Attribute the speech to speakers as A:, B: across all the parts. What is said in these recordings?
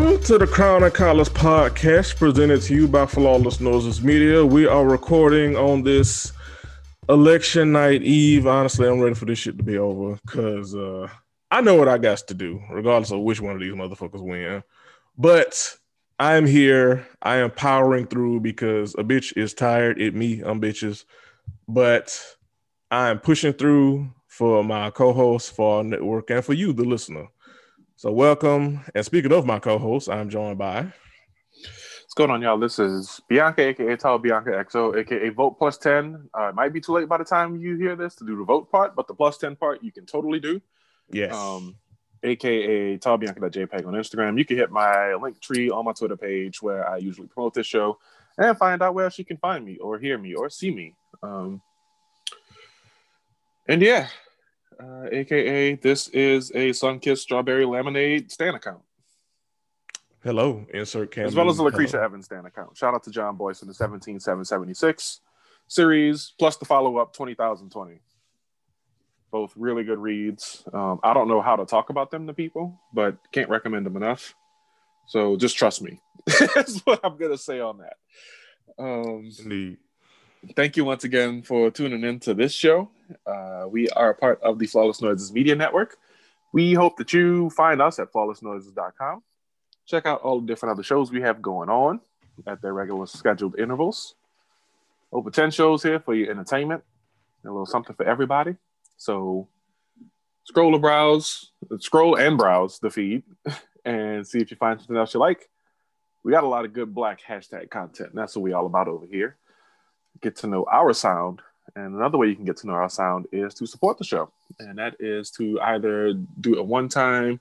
A: Welcome to the Crown and Collars podcast presented to you by Flawless Noises Media. We are recording on this election night eve. Honestly, I'm ready for this shit to be over because uh, I know what I got to do, regardless of which one of these motherfuckers win. But I am here. I am powering through because a bitch is tired. It me, I'm bitches. But I am pushing through for my co-host, for our network, and for you, the listener. So welcome. And speaking of my co-host, I'm joined by
B: What's going on, y'all? This is Bianca, aka Tall Bianca XO, aka Vote Plus 10. Uh, it might be too late by the time you hear this to do the vote part, but the plus 10 part you can totally do.
A: Yes.
B: Um, aka Tall Bianca.jpg on Instagram. You can hit my link tree on my Twitter page where I usually promote this show and find out where else you can find me or hear me or see me. Um, and yeah, uh, aka this is a Sunkissed Strawberry Lemonade Stan account.
A: Hello, insert camera.
B: as well as the Lucretia Evans Stan account. Shout out to Jon Bois in the 17776 series, plus the follow up 20,020. Both really good reads. Um, I don't know how to talk about them to people, but can't recommend them enough. So just trust me. That's what I'm going to say on that. Um,
A: Indeed.
B: Thank you once again for tuning in to this show. Uh, we are a part of the Flawless Noises Media Network. We hope that you find us at flawlessnoises.com. Check out all the different other shows we have going on at their regular scheduled intervals. Over 10 shows here for your entertainment, a little something for everybody. So scroll or browse, scroll and browse the feed and see if you find something else you like. We got a lot of good black hashtag content, that's what we all about over here. Get to know our sound. And another way you can get to know our sound is to support the show. And that is to either do a one time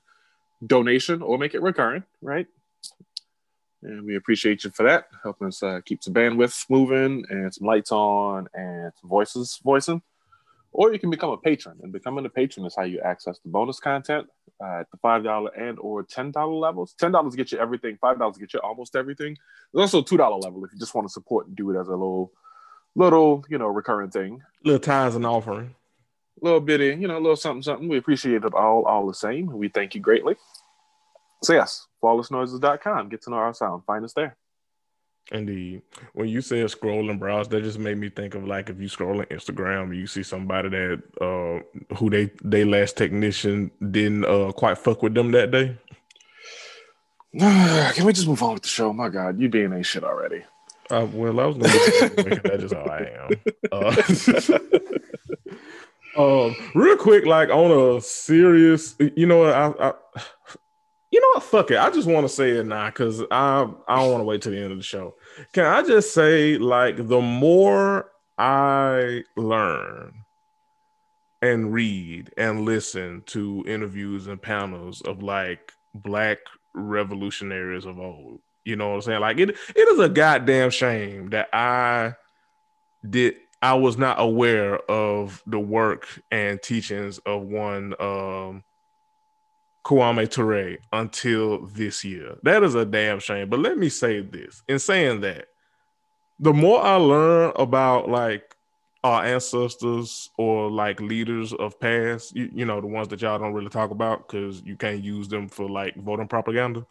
B: donation or make it recurring, right? And we appreciate you for that, helping us uh, keep some bandwidth moving and some lights on and some voices voicing. Or you can become a patron, and becoming a patron is how you access the bonus content uh, at the five dollar and or ten dollar levels. Ten dollars get you everything. Five dollars get you almost everything. There's also a two dollar level if you just want to support and do it as a little, little you know recurring thing
A: Little ties and offering.
B: little bitty, you know, a little something, something. We appreciate it all, all the same. We thank you greatly. So yes, flawlessnoises.com. Get to know our sound. Find us there.
A: Indeed. When you said scroll and browse, that just made me think of like if you scroll on Instagram and you see somebody that uh who they they last technician didn't uh quite fuck with them that day.
B: Can we just move on with the show? My God, you being a shit already.
A: Uh, well, I was gonna that's just how I am. Uh, um, real quick, like on a serious, you know what? I, I you know what? Fuck it. I just want to say it now because I I don't want to wait till the end of the show. Can I just say, like, the more I learn and read and listen to interviews and panels of like black revolutionaries of old, you know what I'm saying? Like, it it is a goddamn shame that I did I was not aware of the work and teachings of one um Kwame Ture until this year. That is a damn shame. But let me say this in saying that, the more I learn about like our ancestors or like leaders of past, you, you know, the ones that y'all don't really talk about because you can't use them for like voting propaganda.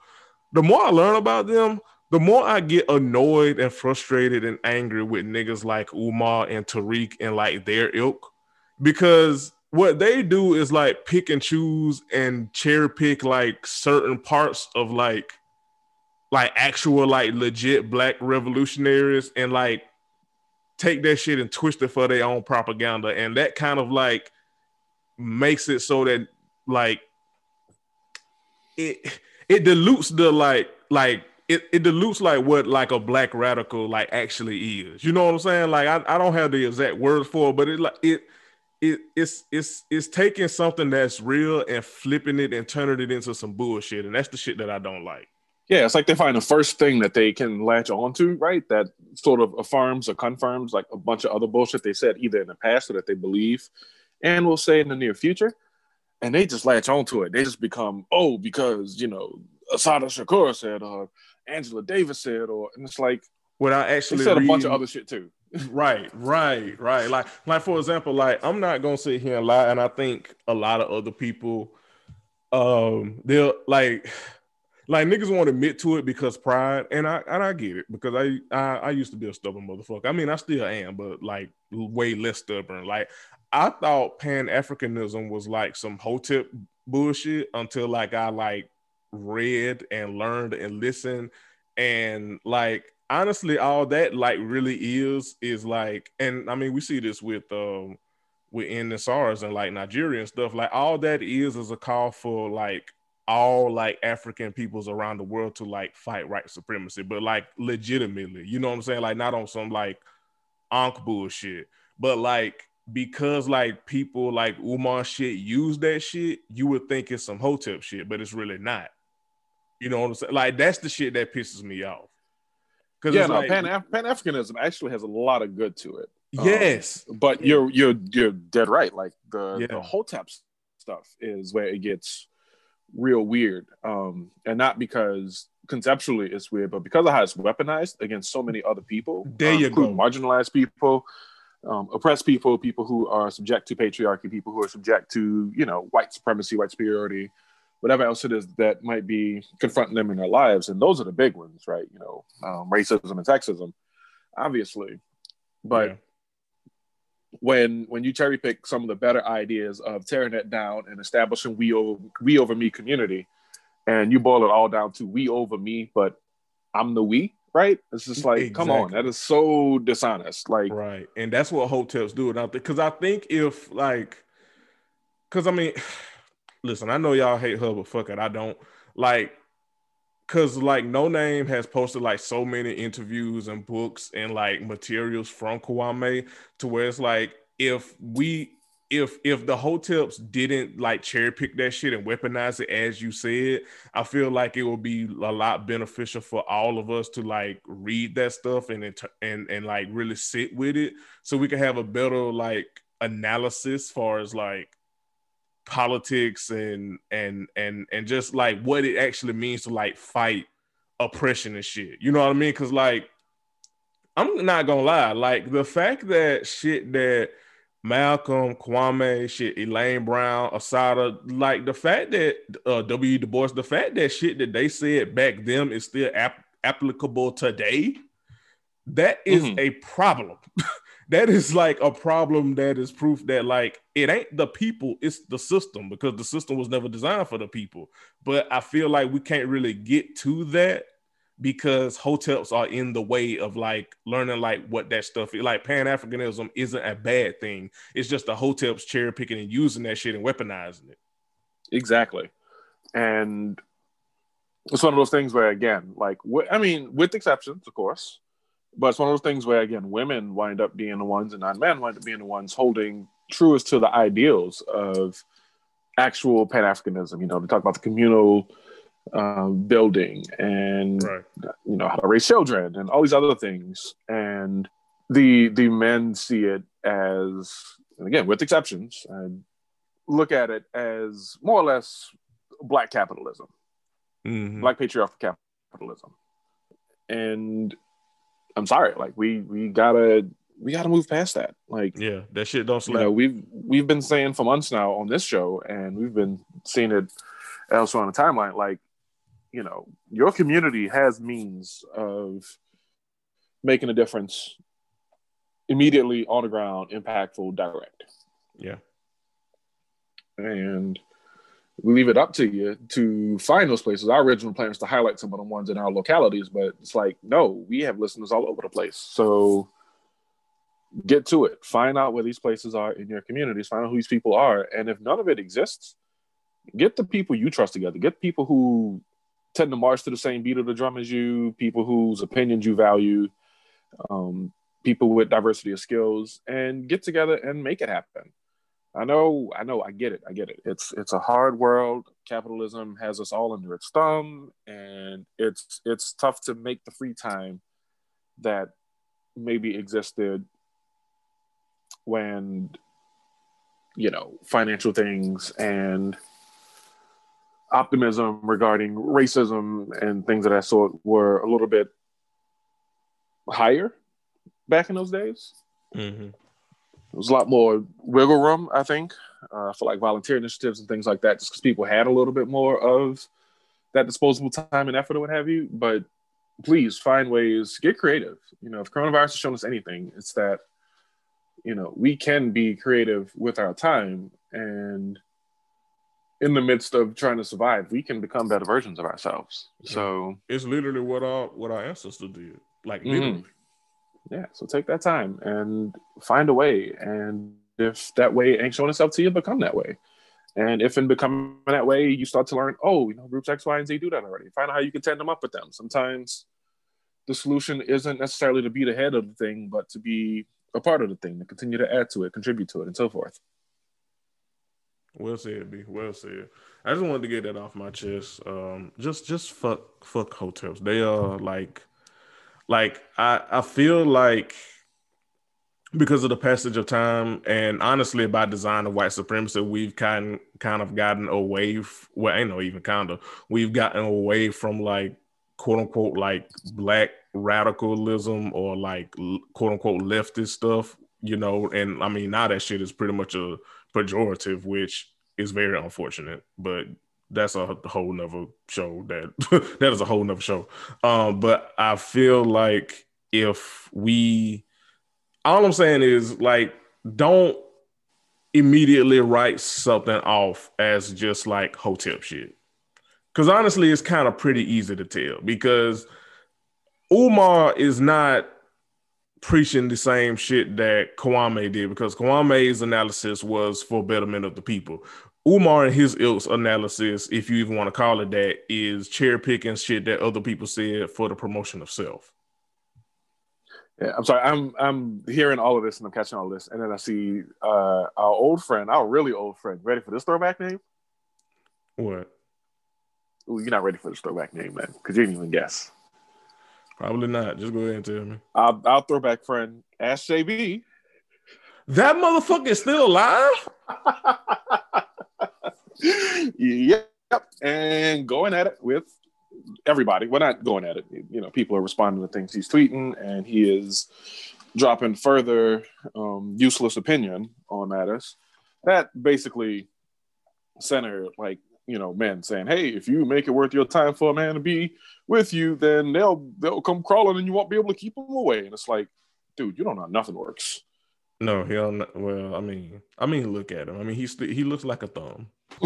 A: The more I learn about them, the more I get annoyed and frustrated and angry with niggas like Umar and Tariq and like their ilk. Because what they do is like pick and choose and cherry pick like certain parts of like like actual like legit black revolutionaries and like take that shit and twist it for their own propaganda. And that kind of like makes it so that like it it dilutes the like like it, it dilutes like what like a black radical like actually is you know what i'm saying like i, I don't have the exact words for it but it like it it it's it's it's taking something that's real and flipping it and turning it into some bullshit, and that's the shit that I don't like.
B: Yeah, it's like they find the first thing that they can latch onto, right? That sort of affirms or confirms like a bunch of other bullshit they said either in the past or that they believe and will say in the near future. And they just latch onto it. They just become, oh, because, you know, Assata Shakur said, or Angela Davis said, or, and it's like,
A: Without
B: they
A: actually
B: said a bunch of other shit too.
A: right, right, right. Like, like for example, like I'm not gonna sit here and lie, and I think a lot of other people, um, they'll like, like niggas won't admit to it because pride, and I and I get it because I, I I used to be a stubborn motherfucker. I mean, I still am, but like way less stubborn. Like I thought Pan Africanism was like some hotep bullshit until like I like read and learned and listened and like honestly all that like really is is like and I mean we see this with um with EndSARS and like Nigeria and stuff like all that is is a call for like all like African peoples around the world to like fight white supremacy, but like legitimately, you know what I'm saying? Like not on some like onk bullshit, but like because like people like Umar shit use that shit, you would think it's some hotep shit, but it's really not. You know what I'm saying? Like that's the shit that pisses me off.
B: Because yeah, no, like, Pan Africanism actually has a lot of good to it.
A: Um, yes,
B: um, but you're you're you're dead right. Like the yeah. the hotep stuff is where it gets real weird. Um, and not because conceptually it's weird, but because of how it's weaponized against so many other people.
A: There um, you go.
B: Marginalized people, um, oppressed people, people who are subject to patriarchy, people who are subject to, you know, white supremacy, white superiority, whatever else it is that might be confronting them in their lives. And those are the big ones, right? You know, um, racism and sexism, obviously. But yeah when when you cherry pick some of the better ideas of tearing it down and establishing we over we over me community, and you boil it all down to we over me, but I'm the we, right? It's just like, exactly. come on, that is so dishonest. Like,
A: right, and that's what hoteps do out there. Because I think if like, because I mean, listen, I know y'all hate her, but fuck it, I don't like Cause like No Name has posted like so many interviews and books and like materials from Kwame to where it's like if we if if the hoteps didn't like cherry pick that shit and weaponize it as you said, I feel like it would be a lot beneficial for all of us to like read that stuff and and and like really sit with it so we can have a better like analysis as far as like politics and and and and just like what it actually means to like fight oppression and shit. You know what I mean? Cause like I'm not gonna lie, like the fact that shit that Malcolm, Kwame, shit, Elaine Brown, Assata, like the fact that uh, W. Du Bois, the fact that shit that they said back then is still ap- applicable today, that is mm-hmm. a problem. that is like a problem that is proof that like it ain't the people, it's the system because the system was never designed for the people. But I feel like we can't really get to that because hoteps are in the way of like learning like what that stuff is. Like Pan Africanism isn't a bad thing. It's just the hoteps cherry picking and using that shit and weaponizing it.
B: Exactly. And it's one of those things where again, like I mean, with exceptions, of course, but it's one of those things where again women wind up being the ones and not men wind up being the ones holding truest to the ideals of actual pan-africanism you know to talk about the communal um, building and right. you know how to raise children and all these other things and the the men see it as and again with exceptions and look at it as more or less black capitalism mm-hmm. black patriarchal capitalism and I'm sorry, like we we gotta we gotta move past that. Like
A: yeah, that shit don't slap.
B: You know, we've we've been saying for months now on this show, and we've been seeing it elsewhere on the timeline. Like, you know, your community has means of making a difference immediately on the ground, impactful, direct.
A: Yeah.
B: And we leave it up to you to find those places. Our original plan is to highlight some of the ones in our localities, but it's like, no, we have listeners all over the place. So get to it. Find out where these places are in your communities. Find out who these people are. And if none of it exists, get the people you trust together. Get people who tend to march to the same beat of the drum as you, people whose opinions you value, um, people with diversity of skills, and get together and make it happen. I know, I know, I get it, I get it. It's it's a hard world. Capitalism has us all under its thumb, and it's it's tough to make the free time that maybe existed when you know financial things and optimism regarding racism and things of that sort were a little bit higher back in those days. Mm-hmm. There was a lot more wiggle room, I think, uh, for like volunteer initiatives and things like that, just because people had a little bit more of that disposable time and effort or what have you. But please find ways, get creative. You know, if coronavirus has shown us anything, it's that, you know, we can be creative with our time and in the midst of trying to survive, we can become better versions of ourselves. So
A: it's literally what our what our ancestors did. Like mm-hmm. literally.
B: Mm-hmm. Yeah. So take that time and find a way. And if that way ain't showing itself to you, become that way. And if in becoming that way, you start to learn, oh, you know, groups X, Y, and Z do that already. Find out how you can tend them up with them. Sometimes the solution isn't necessarily to be the head of the thing, but to be a part of the thing, to continue to add to it, contribute to it, and so forth.
A: Well said, B. Well said. I just wanted to get that off my chest. Um, just just fuck fuck hoteps. They are like like I I feel like because of the passage of time and honestly by design of white supremacy we've kind kind of gotten away f- well ain't no even kind of we've gotten away from like quote unquote like black radicalism or like quote unquote leftist stuff you know and i mean now that shit is pretty much a pejorative which is very unfortunate but that's a whole nother show that that is a whole nother show um but i feel like if we all I'm saying is like don't immediately write something off as just like hotep shit. Cause honestly, it's kind of pretty easy to tell because Umar is not preaching the same shit that Kwame did because Kwame's analysis was for betterment of the people. Umar and his ilk's analysis, if you even want to call it that, is cherry picking shit that other people said for the promotion of self.
B: Yeah, I'm sorry. I'm I'm hearing all of this and I'm catching all this, and then I see uh, our old friend, our really old friend. Ready for this throwback name?
A: What?
B: Ooh, you're not ready for this throwback name, man, because you didn't even guess.
A: Probably not. Just go ahead and tell me.
B: Our, our throwback friend, Ask JB.
A: That motherfucker is still alive.
B: yep, and going at it with everybody. We're not going at it. You know, people are responding to things he's tweeting, and he is dropping further um, useless opinion on matters that basically center like you know men saying, "Hey, if you make it worth your time for a man to be with you, then they'll they'll come crawling, and you won't be able to keep them away." And it's like, dude, you don't know nothing works.
A: No, he don't. Well, I mean, I mean, look at him. I mean, he's he looks like a thumb.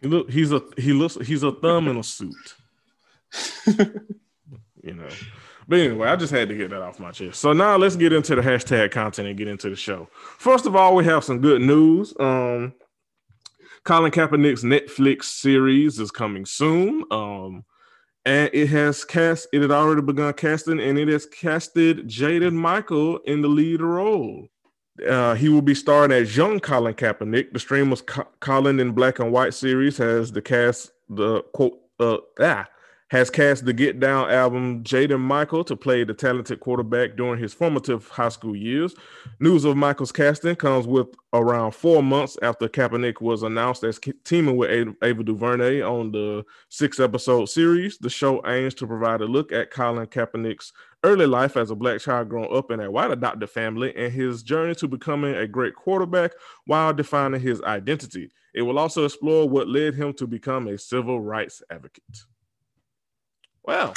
A: he look he's a he looks he's a thumb in a suit. you know. But anyway, I just had to get that off my chest. So now let's get into the hashtag content and get into the show. First of all, we have some good news. Um, Colin Kaepernick's Netflix series is coming soon. Um, and it has cast it had already begun casting and it has casted Jaden Michael in the lead role. Uh, he will be starring as young Colin Kaepernick. The streamer's Co- Colin in Black and White series has the cast the quote uh, ah has cast the Get Down album Jaden Michael to play the talented quarterback during his formative high school years. News of Michael's casting comes with around four months after Kaepernick was announced as teaming with Ava DuVernay on the six episode series. The show aims to provide a look at Colin Kaepernick's early life as a black child growing up in a white adopted family and his journey to becoming a great quarterback while defining his identity. It will also explore what led him to become a civil rights advocate. Wow.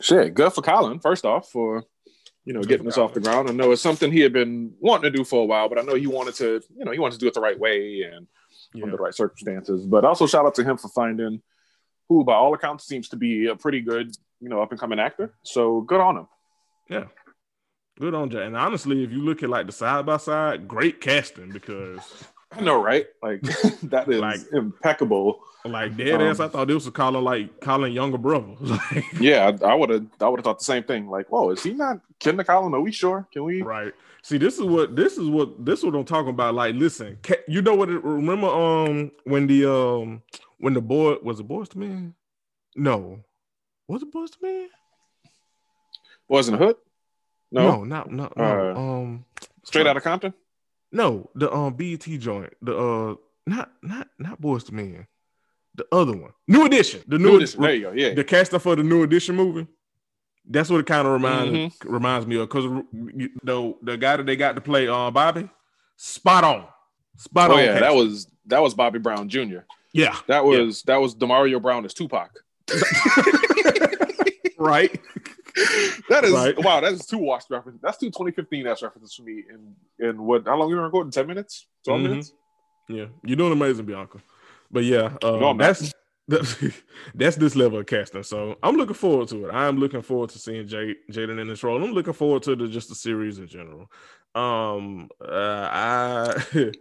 B: Shit, good for Colin, first off, for you know, good getting this off the ground. I know it's something he had been wanting to do for a while, but I know he wanted to, you know, he wanted to do it the right way and yeah. under the right circumstances. But also shout out to him for finding who, by all accounts, seems to be a pretty good, you know, up and coming actor. So good on him.
A: Yeah. Good on Jay. And honestly, if you look at like the side by side, great casting because
B: I know, right? Like that is like impeccable.
A: Like dead um, ass, I thought this was calling like calling younger brother.
B: yeah, I would have, I would have thought the same thing. Like, whoa, is he not Ken the Colin? Are we sure? Can we?
A: Right. See, this is what this is what this is what I'm talking about. Like, listen, you know what? It, remember, um, when the um, when the boy was it Boyz II Men? No, was it Boyz II Men?
B: Boys in the Hood?
A: No, no, not no, no. Uh, um,
B: straight out of Compton.
A: No, the um BET joint. The uh not not not Boyz II Men. The other one. New edition. The new, new edition.
B: There you go. Yeah.
A: The casting for the new edition movie. That's what it kind of reminds mm-hmm. reminds me of because the the guy that they got to play uh Bobby, spot on. Spot
B: oh,
A: on.
B: yeah, that was that was Bobby Brown Jr.
A: Yeah,
B: that was yeah. that was Demario Brown as Tupac.
A: right.
B: that is right. wow. That is two watched references. That's two 2015 S references for me. In in what? How long you been recording? Ten minutes? 12 mm-hmm. minutes?
A: Yeah, you're doing amazing, Bianca. But yeah, um, no, that's that's, that's this level of casting. So I'm looking forward to it. I'm looking forward to seeing Jay, Jaden in this role. I'm looking forward to the, just the series in general. Um, uh, I,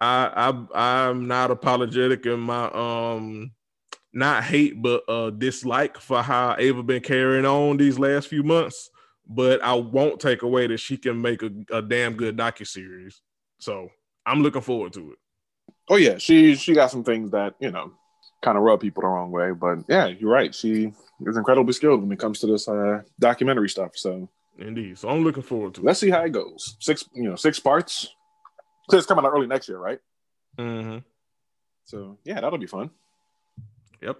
A: I, I, I'm not apologetic in my um, not hate but uh dislike for how Ava been carrying on these last few months. But I won't take away that she can make a, a damn good docu series. So I'm looking forward to it.
B: Oh yeah, she she got some things that you know kind of rub people the wrong way. But yeah, you're right. She is incredibly skilled when it comes to this uh, documentary stuff. So
A: indeed. So I'm looking forward to.
B: It. Let's see how it goes. Six, you know, six parts. So it's coming out early next year, right?
A: Mm-hmm.
B: So yeah, that'll be fun.
A: Yep.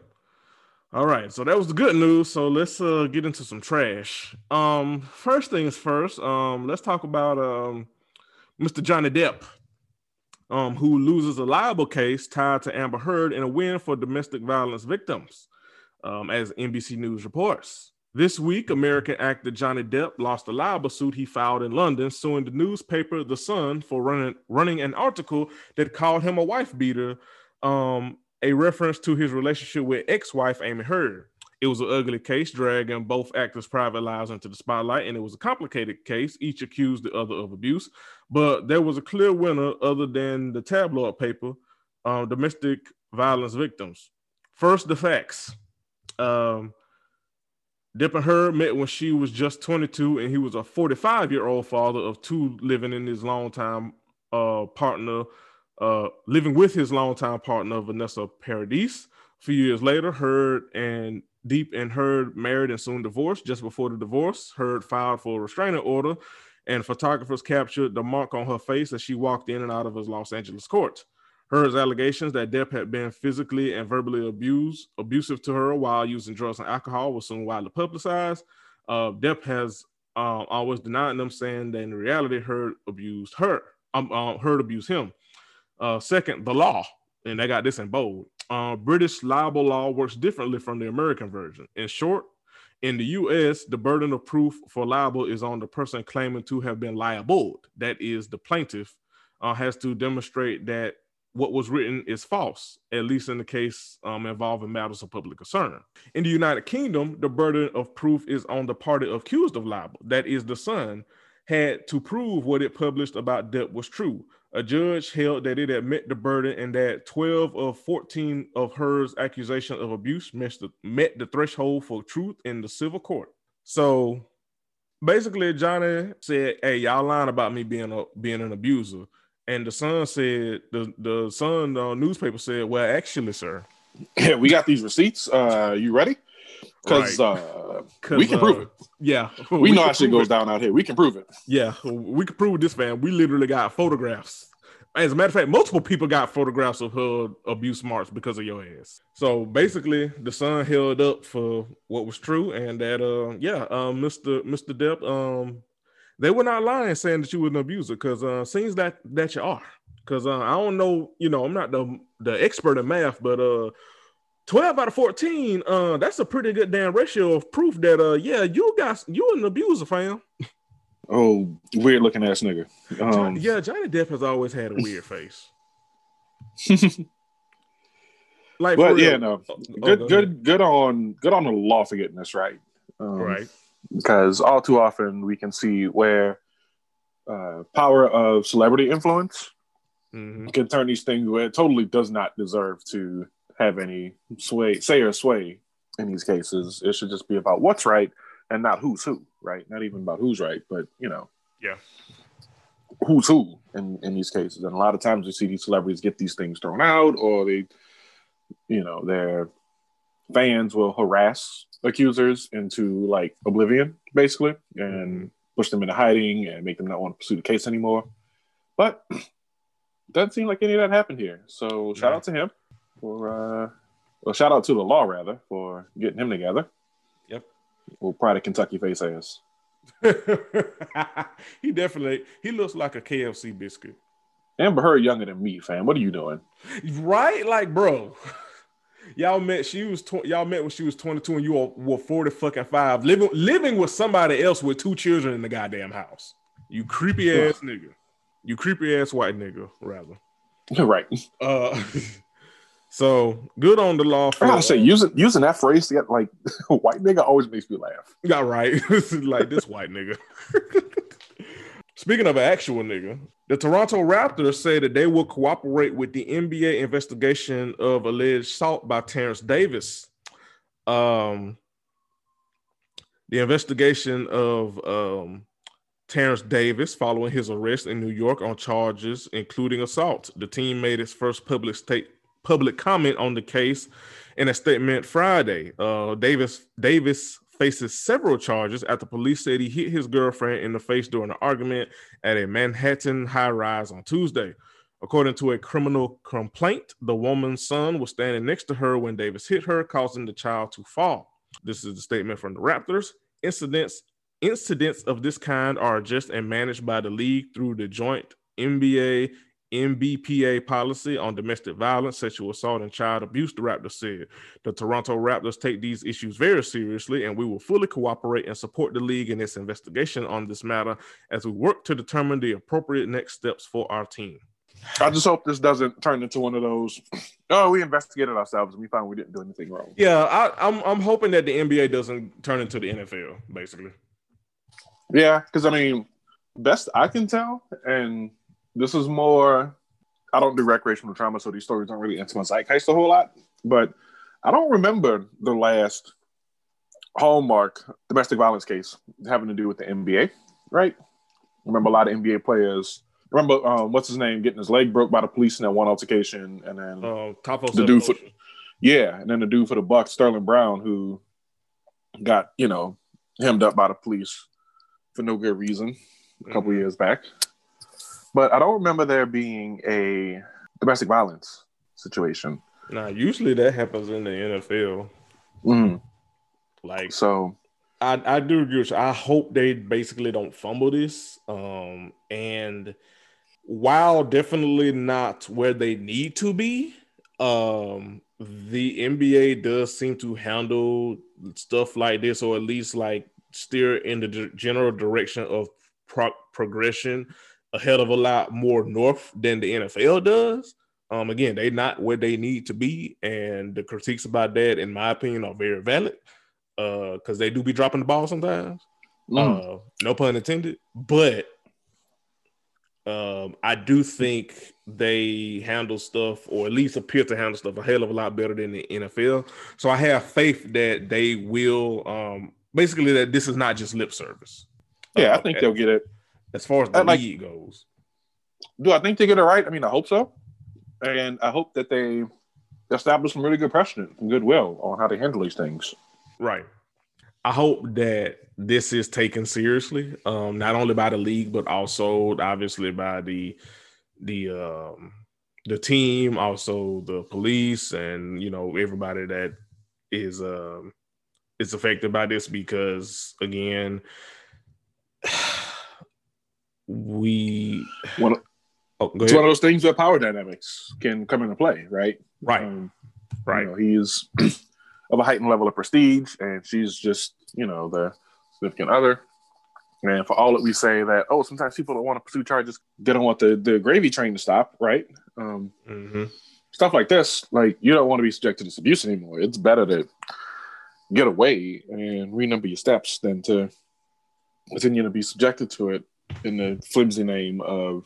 A: All right, so that was the good news. So let's uh, get into some trash. Um, first things first. Um, let's talk about um, Mr. Johnny Depp um, who loses a libel case tied to Amber Heard in a win for domestic violence victims, um, as NBC News reports. This week, American actor Johnny Depp lost a libel suit he filed in London, suing the newspaper The Sun for running, running an article that called him a wife beater, um, a reference to his relationship with ex wife Amber Heard. It was an ugly case, dragging both actors' private lives into the spotlight, and it was a complicated case. Each accused the other of abuse, but there was a clear winner other than the tabloid paper um, domestic violence victims. First, the facts. Um, Depp and Heard met when she was just 22, and he was a 45 year old father of two, living in his longtime uh, partner, uh, living with his longtime partner Vanessa Paradis. A few years later, Heard and Depp and Heard married and soon divorced. Just before the divorce, Heard filed for a restraining order, and photographers captured the mark on her face as she walked in and out of his Los Angeles court. Heard's allegations that Depp had been physically and verbally abused, abusive to her while using drugs and alcohol was soon widely publicized. Uh, Depp has uh, always denied them, saying that in reality, Heard abused her. Um, uh, Heard abused him. Uh, second, the law, and they got this in bold uh, British libel law works differently from the American version. In short, in the US, the burden of proof for libel is on the person claiming to have been libeled. That is, the plaintiff uh, has to demonstrate that what was written is false, at least in the case um, involving matters of public concern. In the United Kingdom, the burden of proof is on the party accused of libel, that is, the Sun, had to prove what it published about Depp was true. A judge held that it met the burden and that 12 of 14 of hers accusations of abuse met the, threshold for truth in the civil court. So basically, Johnny said, Hey, y'all lying about me being a being an abuser. And the Sun said, the, the uh, newspaper said, Well, actually, sir.
B: Yeah, we got these receipts. Uh, you ready? Because right. uh, we can prove it. Uh,
A: yeah,
B: we, we know how shit goes it. down out here. We can prove it.
A: Yeah, we can prove this, man. We literally got photographs. As a matter of fact, multiple people got photographs of her abuse marks because of your ass. So basically, the Sun held up for what was true, and that uh, yeah, um, Mr. Mr. Depp, um, they were not lying saying that you were an abuser, because uh, seems that that you are. Because uh, I don't know, you know, I'm not the the expert in math, but uh, 12 out of 14, uh, that's a pretty good damn ratio of proof that uh yeah, you got you an abuser, fam.
B: Oh, weird looking ass nigga.
A: Um, yeah, Johnny Depp has always had a weird face.
B: like, but yeah, no, oh, good, oh, good, good on, good on the law for getting this right.
A: Um, right,
B: because all too often we can see where uh, power of celebrity influence mm-hmm. can turn these things where it totally does not deserve to have any sway, say or sway in these cases. It should just be about what's right and not who's who, right? Not even about who's right, but you know,
A: yeah,
B: who's who in in these cases. And a lot of times we see these celebrities get these things thrown out, or they, you know, their fans will harass accusers into like oblivion, basically, and mm-hmm. push them into hiding and make them not want to pursue the case anymore. But doesn't seem like any of that happened here. So shout yeah. out to him for uh well shout out to the law rather for getting him together.
A: Yep.
B: Well Pride of Kentucky face ass.
A: he definitely he looks like a KFC biscuit.
B: Amber Heard younger than me, fam. What are you doing?
A: Right, like, bro. Y'all met. She was. Tw- y'all met when she was 22, and you were, were 40 fucking five, living living with somebody else with two children in the goddamn house. You creepy ass nigga. You creepy ass white nigga, rather.
B: right.
A: Uh, so good on the law.
B: I gotta say, using using that phrase to get like white nigga always makes me laugh.
A: Yeah, right. like this white nigga. Speaking of an actual nigga, the Toronto Raptors say that they will cooperate with the NBA investigation of alleged assault by Terrence Davis. Um, the investigation of um, Terrence Davis following his arrest in New York on charges including assault. The team made its first public state public comment on the case in a statement Friday. Uh, Davis Davis faces several charges after police said he hit his girlfriend in the face during an argument at a Manhattan high rise on Tuesday. According to a criminal complaint, the woman's son was standing next to her when Davis hit her, causing the child to fall. This is the statement from the Raptors. Incidents incidents of this kind are addressed and managed by the league through the joint NBA NBPA policy on domestic violence, sexual assault, and child abuse, the Raptors said. The Toronto Raptors take these issues very seriously, and we will fully cooperate and support the league in its investigation on this matter as we work to determine the appropriate next steps for our team.
B: I just hope this doesn't turn into one of those. Oh, we investigated ourselves and we found we didn't do anything wrong.
A: Yeah, I, I'm I'm hoping that the NBA doesn't turn into the NFL, basically.
B: Yeah, because I mean, best I can tell, and this is more. I don't do recreational trauma, so these stories don't really enter my zeitgeist a whole lot. But I don't remember the last hallmark domestic violence case having to do with the NBA. Right? Remember a lot of NBA players. Remember um, what's his name getting his leg broke by the police in that one altercation, and then
A: uh, Capo
B: the dude for yeah, and then the dude for the Bucks, Sterling Brown, who got you know hemmed up by the police for no good reason a couple mm-hmm. years back. But I don't remember there being a domestic violence situation.
A: Nah, usually that happens in the NFL.
B: Mm.
A: Like
B: so,
A: I I do agree. I hope they basically don't fumble this. Um, and while definitely not where they need to be, um, the NBA does seem to handle stuff like this, or at least like steer in the general direction of pro- progression a hell of a lot more north than the NFL does. Um, again, they're not where they need to be, and the critiques about that, in my opinion, are very valid. Uh, because they do be dropping the ball sometimes. Mm. Uh, no pun intended. But um, I do think they handle stuff, or at least appear to handle stuff, a hell of a lot better than the NFL. So I have faith that they will, um, basically, that this is not just lip service.
B: Yeah, uh, I think they'll get it
A: as far as the like, league goes.
B: Do I think they get it right? I mean, I hope so, and I hope that they establish some really good precedent and goodwill on how to handle these things.
A: Right. I hope that this is taken seriously, um, not only by the league but also obviously by the the um, the team, also the police, and you know everybody that is um, is affected by this because again we
B: one of, oh, it's one of those things where power dynamics can come into play, right?
A: Right. Um, right.
B: You know, he's of a heightened level of prestige, and she's just, you know, the significant other. And for all that we say that, oh, sometimes people don't want to pursue charges, they don't want the, the gravy train to stop, right? Um,
A: mm-hmm.
B: Stuff like this, like you don't want to be subject to this abuse anymore. It's better to get away and renumber your steps than to continue to be subjected to it in the flimsy name of,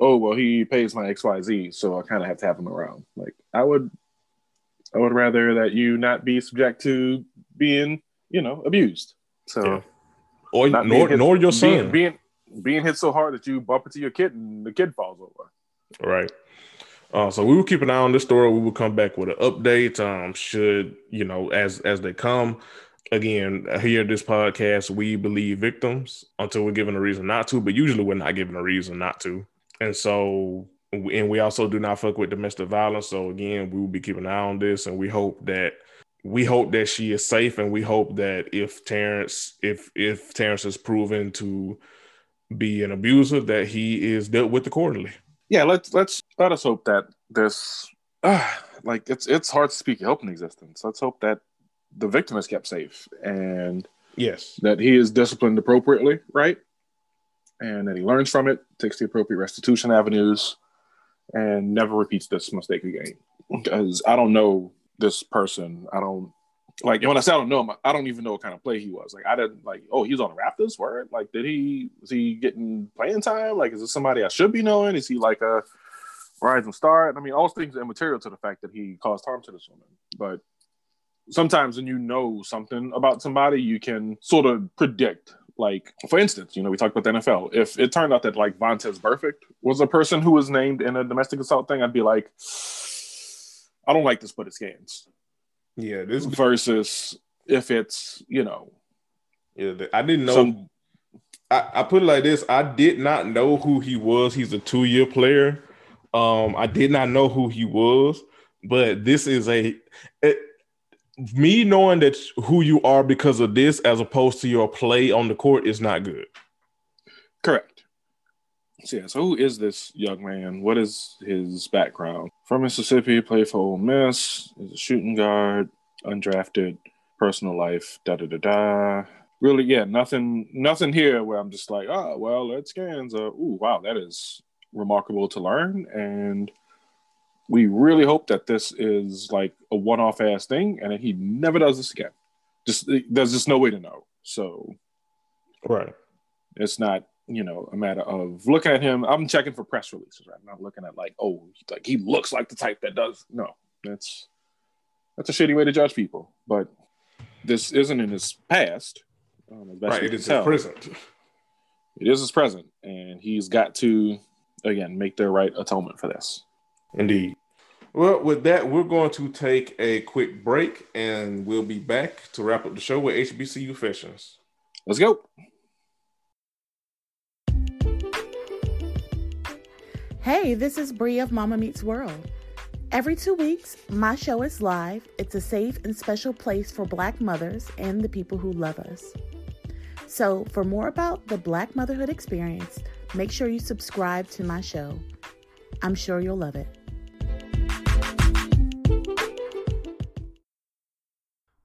B: oh well, he pays my X Y Z, so I kind of have to have him around. Like I would, I would rather that you not be subject to being, you know, abused. So, yeah.
A: or nor, hit, nor your son
B: being, being being hit so hard that you bump into your kid and the kid falls over.
A: Right. Uh, so we will keep an eye on this story. We will come back with an update. Um, should you know as as they come again, here at this podcast, we believe victims until we're given a reason not to, but usually we're not given a reason not to. And so, and we also do not fuck with domestic violence. So again, we will be keeping an eye on this, and we hope that we hope that she is safe, and we hope that if Terrence, if if Terrence is proven to be an abuser, that he is dealt with accordingly.
B: yeah, let's let's let us hope that this uh, like it's it's hard to speak help in existence. Let's hope that the victim is kept safe and
A: yes,
B: that he is disciplined appropriately, right? And that he learns from it, takes the appropriate restitution avenues, and never repeats this mistake again. Because I don't know this person. I don't like when I say I don't know him, I don't even know what kind of play he was. Like I didn't like, oh, he was on the Raptors. Word, like, did he was he getting playing time? Like, is this somebody I should be knowing? Is he like a rising star? I mean, all things are immaterial to the fact that he caused harm to this woman. But sometimes when you know something about somebody, you can sort of predict. Like, for instance, you know, we talked about the NFL. If it turned out that like Vontaze Burfict was a person who was named in a domestic assault thing, I'd be like, I don't like this, but it scans.
A: Yeah, this
B: versus if it's you know.
A: Yeah, I didn't know. Some, I, I put it like this: I did not know who he was. He's a two-year player. Um, I did not know who he was, but this is a it, me knowing that who you are because of this, as opposed to your play on the court, is not good.
B: Correct. So, yeah, so who is this young man? What is his background? From Mississippi, played for Ole Miss, is a shooting guard, undrafted, personal life, da da da da. Really, yeah, nothing, nothing here where I'm just like, oh, well, it scans. Uh, ooh, wow, that is remarkable to learn, and we really hope that this is like a one-off ass thing, and that he never does this again. Just there's just no way to know. So,
A: right,
B: it's not you know a matter of looking at him. I'm checking for press releases, right? I'm not looking at like, oh, like he looks like the type that does. No, that's that's a shitty way to judge people. But this isn't in his past.
A: Um, right, it is his present.
B: It is his present, and he's got to again make the right atonement for this.
A: Indeed. Well, with that, we're going to take a quick break, and we'll be back to wrap up the show with HBCU fashions.
B: Let's go.
C: Hey, this is Brie of Mama Meets World. Every two weeks, my show is live. It's a safe and special place for Black mothers and the people who love us. So, for more about the Black motherhood experience, make sure you subscribe to my show. I'm sure you'll love it.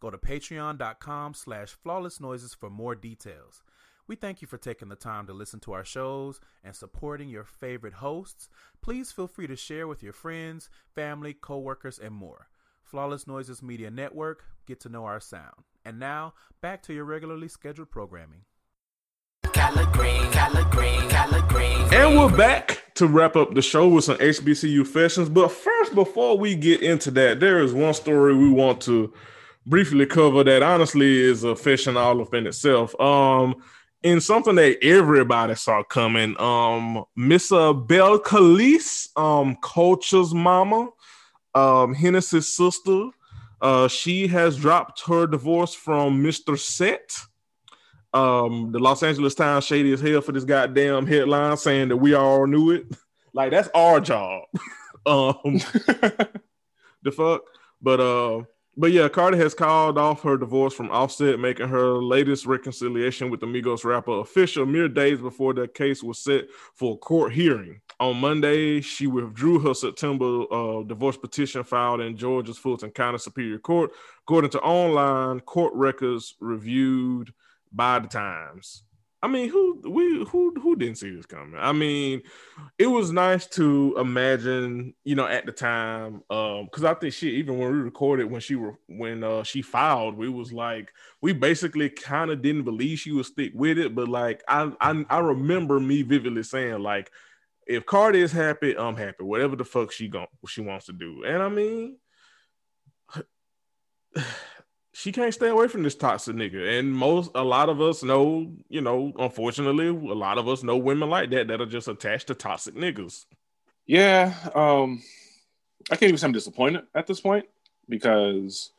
D: Go to patreon.com slash flawlessnoises for more details. We thank you for taking the time to listen to our shows and supporting your favorite hosts. Please feel free to share with your friends, family, coworkers, and more. Flawless Noises Media Network, get to know our sound. And now, back to your regularly scheduled programming.
A: Green, green, green, and we're back to wrap up the show with some HBCU fashions. But first, before we get into that, there is one story we want to briefly cover that honestly is a fashion all up in itself. Um, in something that everybody saw coming. Um, Miss Belcalis, um, Kulture's mama, um, Hennessy's sister, uh, she has dropped her divorce from Mr. Set. Um, the Los Angeles Times shady as hell for this goddamn headline saying that we all knew it. like that's our job. um, the fuck. But uh, but yeah, Cardi has called off her divorce from Offset, making her latest reconciliation with the Migos rapper official mere days before the case was set for a court hearing. On Monday, she withdrew her September uh, divorce petition filed in Georgia's Fulton County Superior Court, according to online court records reviewed by the Times. I mean, who we who who didn't see this coming? I mean, it was nice to imagine, you know, at the time, um, because I think she even when we recorded when she were when uh she filed, we was like, we basically kind of didn't believe she would stick with it, but like I, I I remember me vividly saying like, if Cardi is happy, I'm happy. Whatever the fuck she going she wants to do, and I mean she can't stay away from this toxic nigga. And most, a lot of us know, you know, unfortunately, a lot of us know women like that that are just attached to toxic niggas.
B: Yeah. Um, I can't even say I'm disappointed at this point because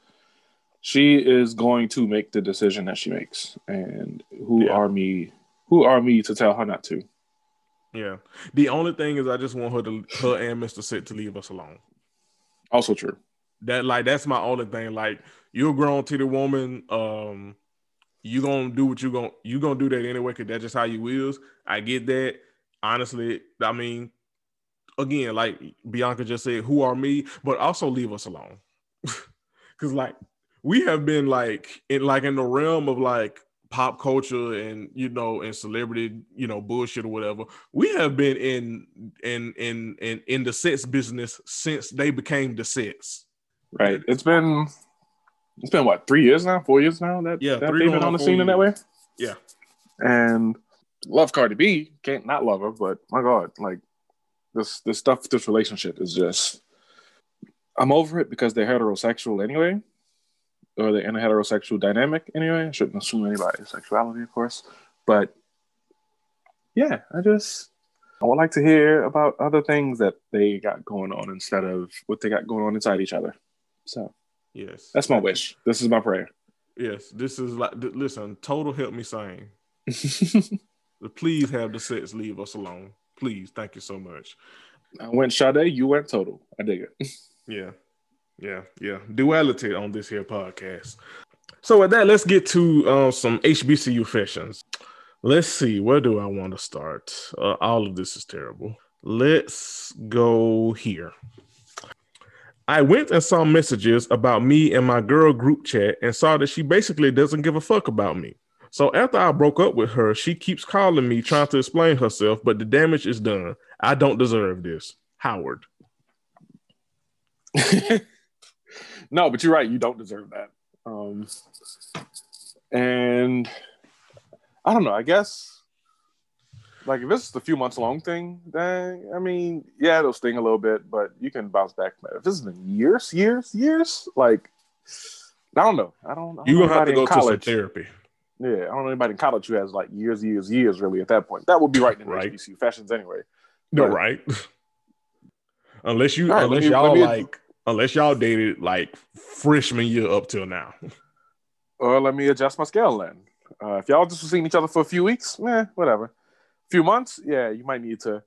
B: she is going to make the decision that she makes, and who
A: Yeah.
B: are me? Who are me to tell her not to?
A: Yeah. The only thing is, I just want her to her and Mister Sit to leave us alone.
B: Also true.
A: That like that's my only thing. Like you're a grown titty woman. Um, you gonna do what you gonna you gonna do that anyway because that's just how you is. I get that. Honestly, I mean, again, like Bianca just said, who are me? But also leave us alone. Cause like we have been like in like in the realm of like pop culture and you know and celebrity you know bullshit or whatever we have been in in in in in the sets business since they became the sets
B: Right. It's been it's been what three years now, four years now that
A: Yeah,
B: that they've been on the scene in that way.
A: Yeah.
B: And love Cardi B. Can't not love her, but my God, like this this stuff, this relationship is just I'm over it because they're heterosexual anyway. Or they're in a heterosexual dynamic anyway. I shouldn't assume anybody's sexuality, of course. But yeah, I just I would like to hear about other things that they got going on instead of what they got going on inside each other. So
A: yes
B: that's my wish. This is my prayer.
A: yes this is like listen total help me sing please have the sets leave us alone please thank you so much
B: I went Sade, you went total. I dig it.
A: Yeah, yeah, yeah. Duality on this here podcast. So with that, let's get to um, some HBCU fashions. Let's see, where do I want to start? Uh, all of this is terrible. Let's go here. I went and saw messages about me and my girl group chat and saw that she basically doesn't give a fuck about me. So after I broke up with her, she keeps calling me trying to explain herself, but the damage is done. I don't deserve this. Howard.
B: no, but you're right. You don't deserve that. Um, and I don't know. I guess like if it's a few months long thing, then I mean, yeah, it'll sting a little bit, but you can bounce back. If this has been years, years, years, like I don't know. I don't.
A: You're gonna have to go
B: in
A: to some therapy.
B: Yeah, I don't know anybody in college who has like years, years, years. Really, at that point, that would be right in
A: Right.
B: HBCU fashions anyway.
A: No,
B: But-
A: right? unless you,
B: right,
A: unless
B: me-
A: y'all
B: me-
A: like, unless y'all dated like freshman year up till now.
B: Or let me adjust my scale then. Uh, if y'all just seen each other for a few weeks, eh, whatever. Few months, yeah, you might need to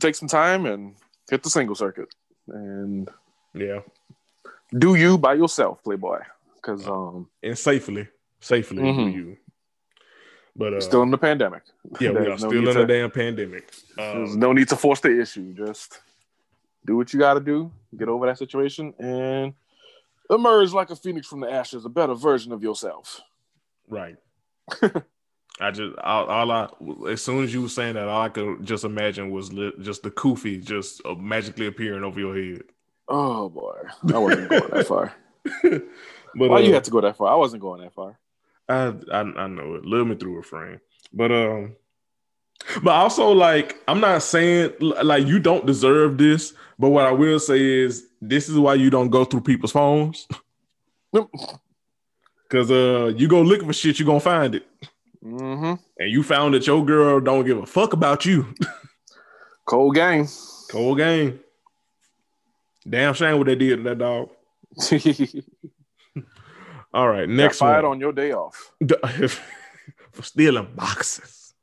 B: take some time and hit the single circuit and
A: Yeah,
B: do you by yourself, Playboy. Because um,
A: and safely, safely do
B: Mhm.
A: you. But uh,
B: still in the pandemic.
A: yeah, we are
B: no
A: still in
B: to-
A: a damn pandemic.
B: There's
A: Um,
B: no need to force the issue. Just do what you got to do, get over that situation, and emerge like a phoenix from the ashes, a better version of yourself.
A: right. I just all, all I as soon as you were saying that, all I could just imagine was li- just the kufi just uh, magically appearing over your head.
B: Oh boy, I wasn't going that far.
A: But
B: Why you
A: uh,
B: had to go that far? I wasn't going that far.
A: I, I I know it. Live me through a frame. But um but also like I'm not saying like you don't deserve this, but what I will say is this is why you don't go through people's phones. Cause uh you go looking for shit, you gonna find it.
B: Mm-hmm.
A: And you found that your girl don't give a fuck about you.
B: Cold game.
A: Cold game. Damn shame what they did to that dog. All right,
B: Next
A: next
B: fired
A: one.
B: on your day off.
A: for stealing boxes.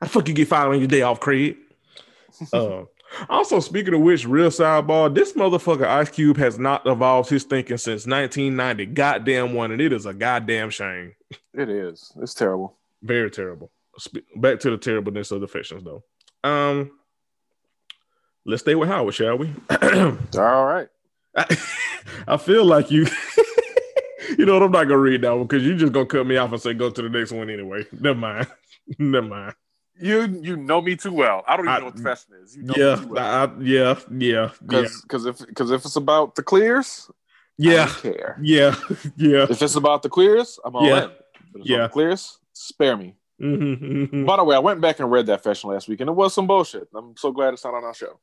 A: How the fuck you get fired on your day off, Craig? uh, also, speaking of which, real sidebar, this motherfucker Ice Cube has not evolved his thinking since 1990. Goddamn one, and it is a goddamn shame.
B: It is. It's terrible.
A: Very terrible. Back to the terribleness of the fictions, though. Um, let's stay with Howard, shall we?
B: All right.
A: I, I feel like you. you know what? I'm not gonna read that one because you're just gonna cut me off and say go to the next one anyway. Never mind. Never mind.
B: You you know me too well. I don't even
A: I-
B: know what the fashion is. You know
A: yeah,
B: me too well.
A: I, yeah, yeah, yeah,
B: Because if because if it's about the clears,
A: yeah,
B: don't care.
A: yeah, yeah.
B: If it's about the clears, I'm all
A: Yeah.
B: in. But if
A: Yeah.
B: yeah. the clears, spare me.
A: Mhm, mhm.
B: By the way, I went back and read that fashion last week, and it was some bullshit. I'm so glad it's not on our show.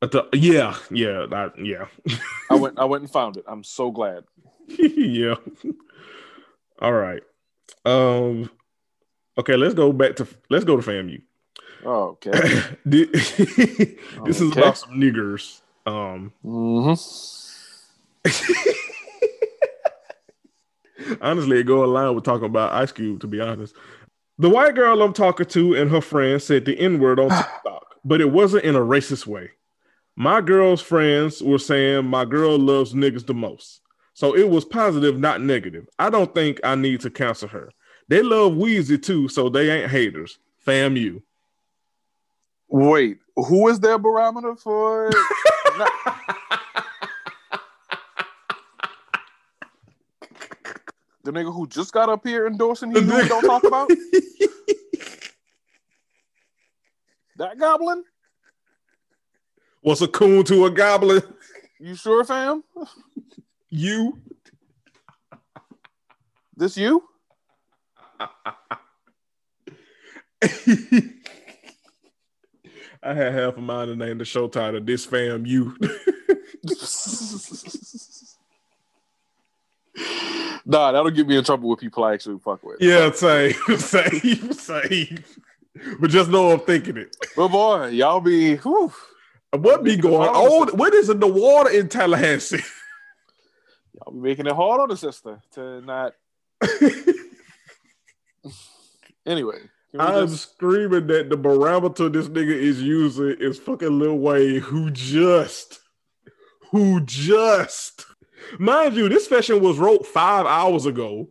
A: But the- yeah, yeah, I, yeah,
B: I went I went and found it. I'm so glad.
A: yeah. All right. Um. Okay, let's go back to let's go to FAMU.
B: Oh, okay.
A: this is
B: Okay.
A: about some niggers. Um,
B: hmm
A: honestly, it go along with talking about Ice Cube. To be honest, the white girl I'm talking to and her friend said the N word on TikTok, but it wasn't in a racist way. My girl's friends were saying my girl loves niggas the most. So it was positive, not negative. I don't think I need to cancel her. They love Weezy too, so they ain't haters. FAMU.
B: Wait, who is their barometer for? the nigga who just got up here endorsing he who we don't talk about? That goblin?
A: What's a coon to a goblin?
B: You sure, fam?
A: You.
B: This you?
A: I had half a mind to name the show title This Fam You.
B: nah, that'll get me in trouble with people I actually fuck with.
A: yeah, same, same, same. But just know I'm thinking it.
B: But boy, y'all be whew,
A: What be going on? What is in the water in Tallahassee?
B: y'all be making it hard on the sister to not anyway.
A: I'm
B: just-
A: screaming that the barometer this nigga is using is fucking Lil Wayne, who just, who just, mind you, this session was wrote five hours ago.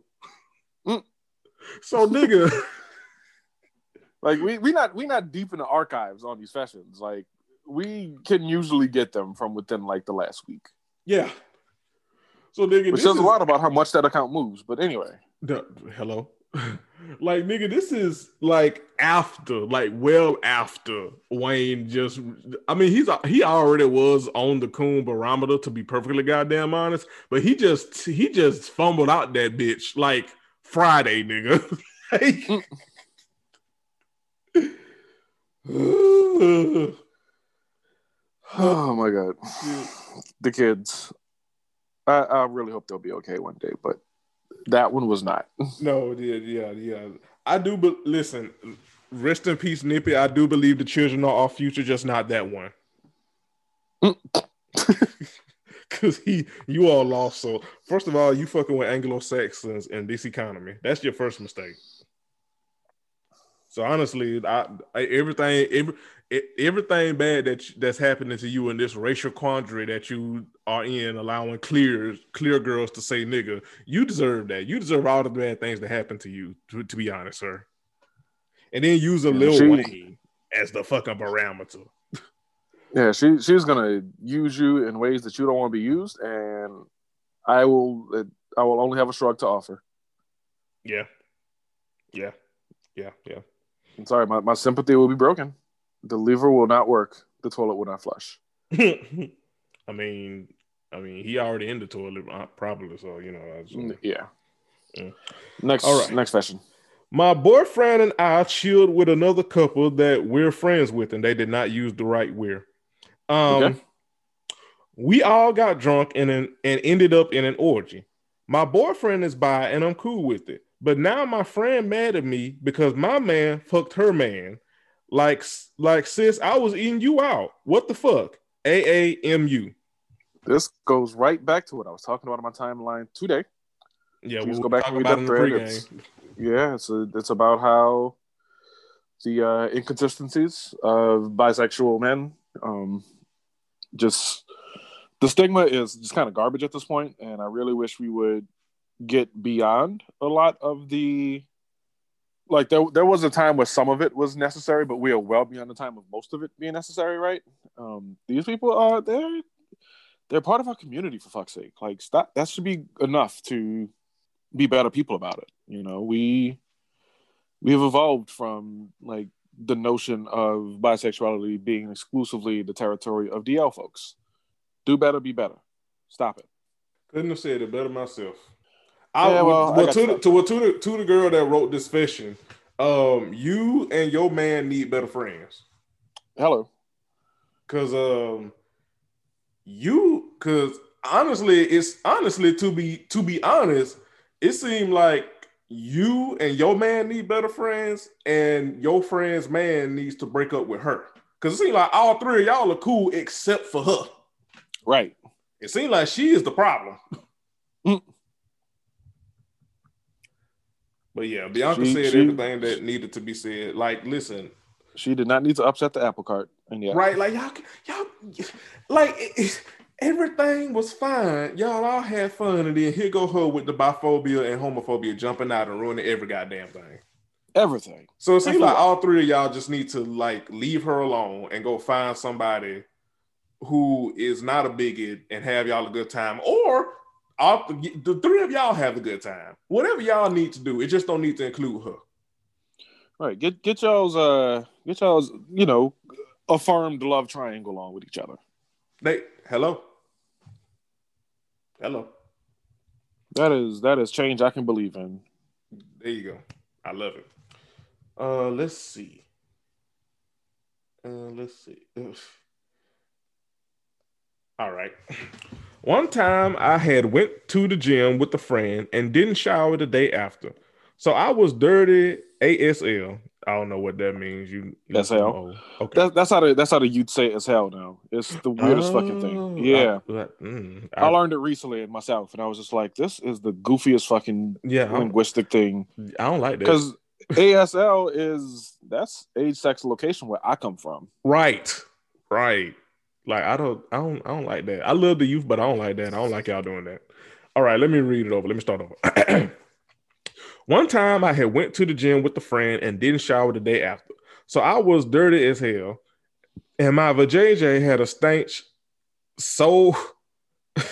B: Mm.
A: So nigga,
B: like we we not we not deep in the archives on these fashions. Like we can usually get them from within like the last week.
A: yeah. So nigga,
B: Which says
A: is,
B: a lot about how much that account moves. But anyway.
A: the- hello. Like nigga, this is like after, like well after Wayne just. I mean, he's he already was on the coon barometer to be perfectly goddamn honest, but he just he just fumbled out that bitch like Friday, nigga. Mm.
B: Oh my god. The kids. I, I really hope they'll be okay one day, but that one was not.
A: No, yeah, yeah, yeah. I do, but listen, rest in peace, Nippy. I do believe the children are our future, just not that one. Cause he, you all lost. So first of all, you fucking with Anglo Saxons in this economy. That's your first mistake. So honestly, I, I everything, every, everything bad that that's happening to you in this racial quandary that you are in, allowing clear, clear girls to say nigga, you deserve that. You deserve all the bad things that happen to you. To, to be honest, sir. And then use a little
B: she-
A: Wayne as the fucking barometer.
B: Yeah, she she's gonna use you in ways that you don't want to be used, and I will I will only have a shrug to offer.
A: Yeah, yeah, yeah, yeah.
B: I'm sorry, my, my sympathy will be broken. The lever will not work. The toilet will not flush.
A: I mean, I mean, he already in the toilet, uh, probably. So you know, just-
B: Yeah.
A: Mm.
B: Next,
A: All right.
B: next fashion.
A: my boyfriend and I chilled with another couple that we're friends with, and they did not use the right we're. Um,
B: Okay.
A: we all got drunk and and ended up in an orgy. My boyfriend is bi, and I'm cool with it. But now my friend mad at me because my man fucked her man. Like, like sis, I was eating you out. What the fuck? A A M U.
B: This goes right back to what I was talking about on my timeline today.
A: Yeah, we'll
B: go back and read
A: about
B: that thread.
A: the
B: It's, yeah, it's a, it's about how the uh, inconsistencies of bisexual men, um, just the stigma is just kind of garbage at this point, and I really wish we would get beyond a lot of the. Like there, there was a time where some of it was necessary, but we are well beyond the time of most of it being necessary, right? Um, these people are they're they're part of our community for fuck's sake. Like stop, that should be enough to be better people about it. You know, we we have evolved from like the notion of bisexuality being exclusively the territory of DL folks. Do better, be better. Stop it.
A: Couldn't have said it better myself.
B: Yeah, well,
A: well,
B: I
A: to, the, to, well, to the to the girl that wrote this fiction, um, you and your man need better friends.
B: Hello.
A: Cause um you cause honestly, it's honestly to be to be honest, it seemed like you and your man need better friends, and your friend's man needs to break up with her. Cause it seemed like all three of y'all are cool except for her.
B: Right.
A: It seems like she is the problem.
B: Mm.
A: But yeah, Bianca
B: She-
A: said
B: she-
A: everything that needed to be said. Like, listen,
B: She did not need to upset the apple cart. And yeah.
A: right? Like y'all, y'all, like it, it- everything was fine. Y'all all had fun, and then here go her with the biphobia and homophobia jumping out and ruining every goddamn thing.
B: Everything.
A: So it seems like all three of y'all just need to like leave her alone and go find somebody who is not a bigot and have y'all a good time, or all the three of y'all have a good time. Whatever y'all need to do, it just don't need to include her.
B: Right. Get get y'all's uh get y'all's, you know, affirmed love triangle on with each other.
A: They hello, hello.
B: That is that is change I can believe in.
A: There you go. I love it. Uh, let's see. Uh, let's see. All right. One time I had went to the gym with a friend and didn't shower the day after. So I was dirty ASL. I don't know what that means. You, you
B: SL?
A: Oh, okay.
B: That, that's how the that's how the youth say it as hell now. It's the weirdest fucking
A: Oh,
B: thing. Yeah.
A: I, mm,
B: I,
A: I-
B: learned it recently myself, and I was just like, "This is the goofiest fucking
A: yeah,
B: linguistic thing."
A: I don't like that.
B: Because ASL is that's age, sex, location where I come from.
A: Right. Right. Like I don't I don't I don't like that. I love the youth, but I don't like that. I don't like y'all doing that. All right, let me read it over. Let me start over. One time I had went to the gym with a friend and didn't shower the day after. So I was dirty as hell. And my vajayjay had a stench so my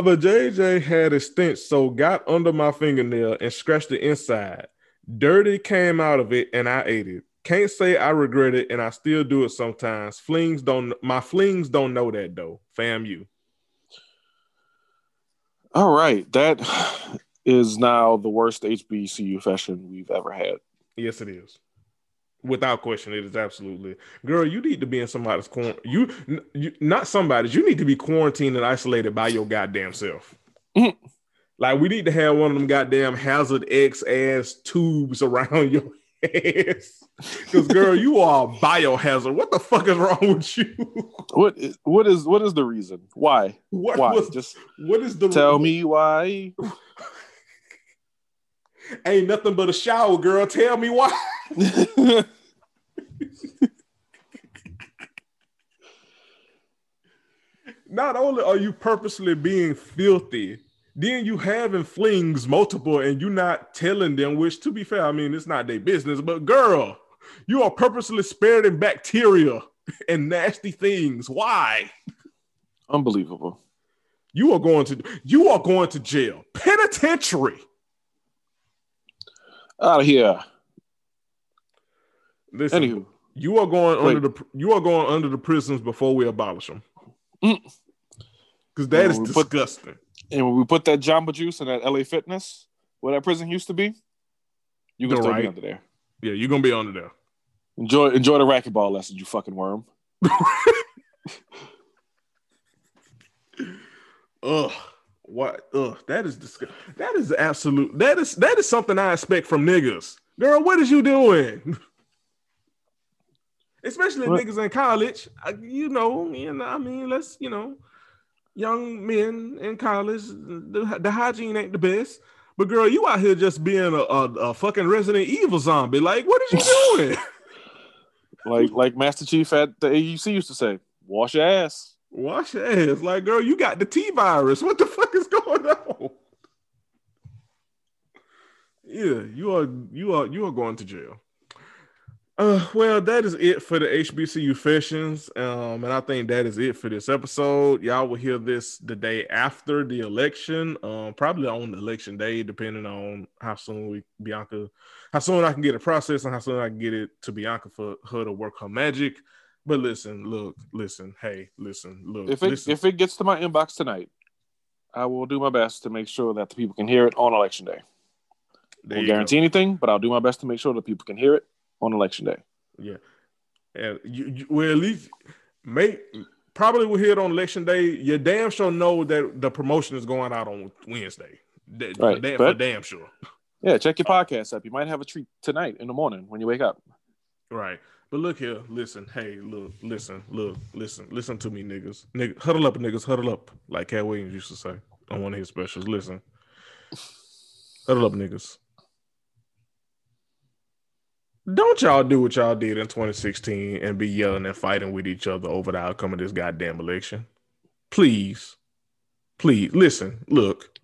A: vajayjay had a stench so got under my fingernail and scratched the inside. Dirty came out of it and I ate it. Can't say I regret it and I still do it sometimes. Flings don't my flings don't know that though. FAMU.
B: All right, that is now the worst HBCU fashion we've ever had.
A: Yes, it is. Without question, it is absolutely. Girl, you need to be in somebody's corner. You, you not somebody's. You need to be quarantined and isolated by your goddamn self.
B: Mhm.
A: Like we need to have one of them goddamn hazard X ass tubes around your ass. Because girl, you are a biohazard. What the fuck is wrong with you?
B: What is, what is what is the reason? Why?
A: What
B: Why?
A: was
B: Just
A: what is the
B: tell me why.
A: Ain't nothing but a shower, girl. Tell me why. Not only are you purposely being filthy, then you having flings multiple and you not telling them, which to be fair, I mean, it's not their business, but girl, you are purposely spreading bacteria and nasty things. Why?
B: Unbelievable.
A: You are going to you are going to jail. Penitentiary.
B: Out of here.
A: Listen,
B: Anywho,
A: you are going
B: Wait.
A: under the you are going under the prisons before we abolish them.
B: Mm.
A: Because that
B: Yeah,
A: is
B: we put-
A: disgusting.
B: And when we put that Jamba Juice in that LA Fitness, where that prison used to be, you can
A: You're
B: still
A: right.
B: be under there.
A: Yeah, you're gonna be under there.
B: Enjoy enjoy the racquetball lessons, you fucking worm.
A: Ugh. What? Ugh. That is disgusting. That is absolute. That is that is something I expect from niggas. Girl, what is you doing? Especially
B: What?
A: niggas in college. I- You know, you know, I mean, let's, you know, young men in college, the, the hygiene ain't the best. But girl, you out here just being a, a, a fucking Resident Evil zombie. Like, what is you doing?
B: Like like Master Chief at the AUC used to say, wash your ass.
A: Wash your ass. Like, girl, you got the T virus. What the fuck is going on? Yeah, you are you are you are going to jail. Uh well, that is it for the HBCU fashions. Um, and I think that is it for this episode. Y'all will hear this the day after the election, um, probably on election day, depending on how soon we Bianca, how soon I can get it processed and how soon I can get it to Bianca for her to work her magic. But listen, look, listen, hey, listen, look.
B: If it
A: listen.
B: if it gets to my inbox tonight, I will do my best to make sure that the people can hear it on election day.
A: There
B: Won't
A: you go.
B: guarantee anything, but I'll do my best to make sure that people can hear it on election day.
A: Yeah, and you, you well at least make probably will hear it on election day. You damn sure know that the promotion is going out on Wednesday. That-
B: Right,
A: damn, for
B: but-
A: damn sure.
B: Yeah, check your podcast up. You might have a treat tonight in the morning when you wake up.
A: Right. But look here, listen, hey, look, listen, look, listen, listen to me, niggas. Nigga, huddle up, niggas, huddle up, like Katt Williams used to say on one of his specials. Listen, huddle up, niggas. Don't y'all do what y'all did in 2016 and be yelling and fighting with each other over the outcome of this goddamn election. Please, please listen. Look,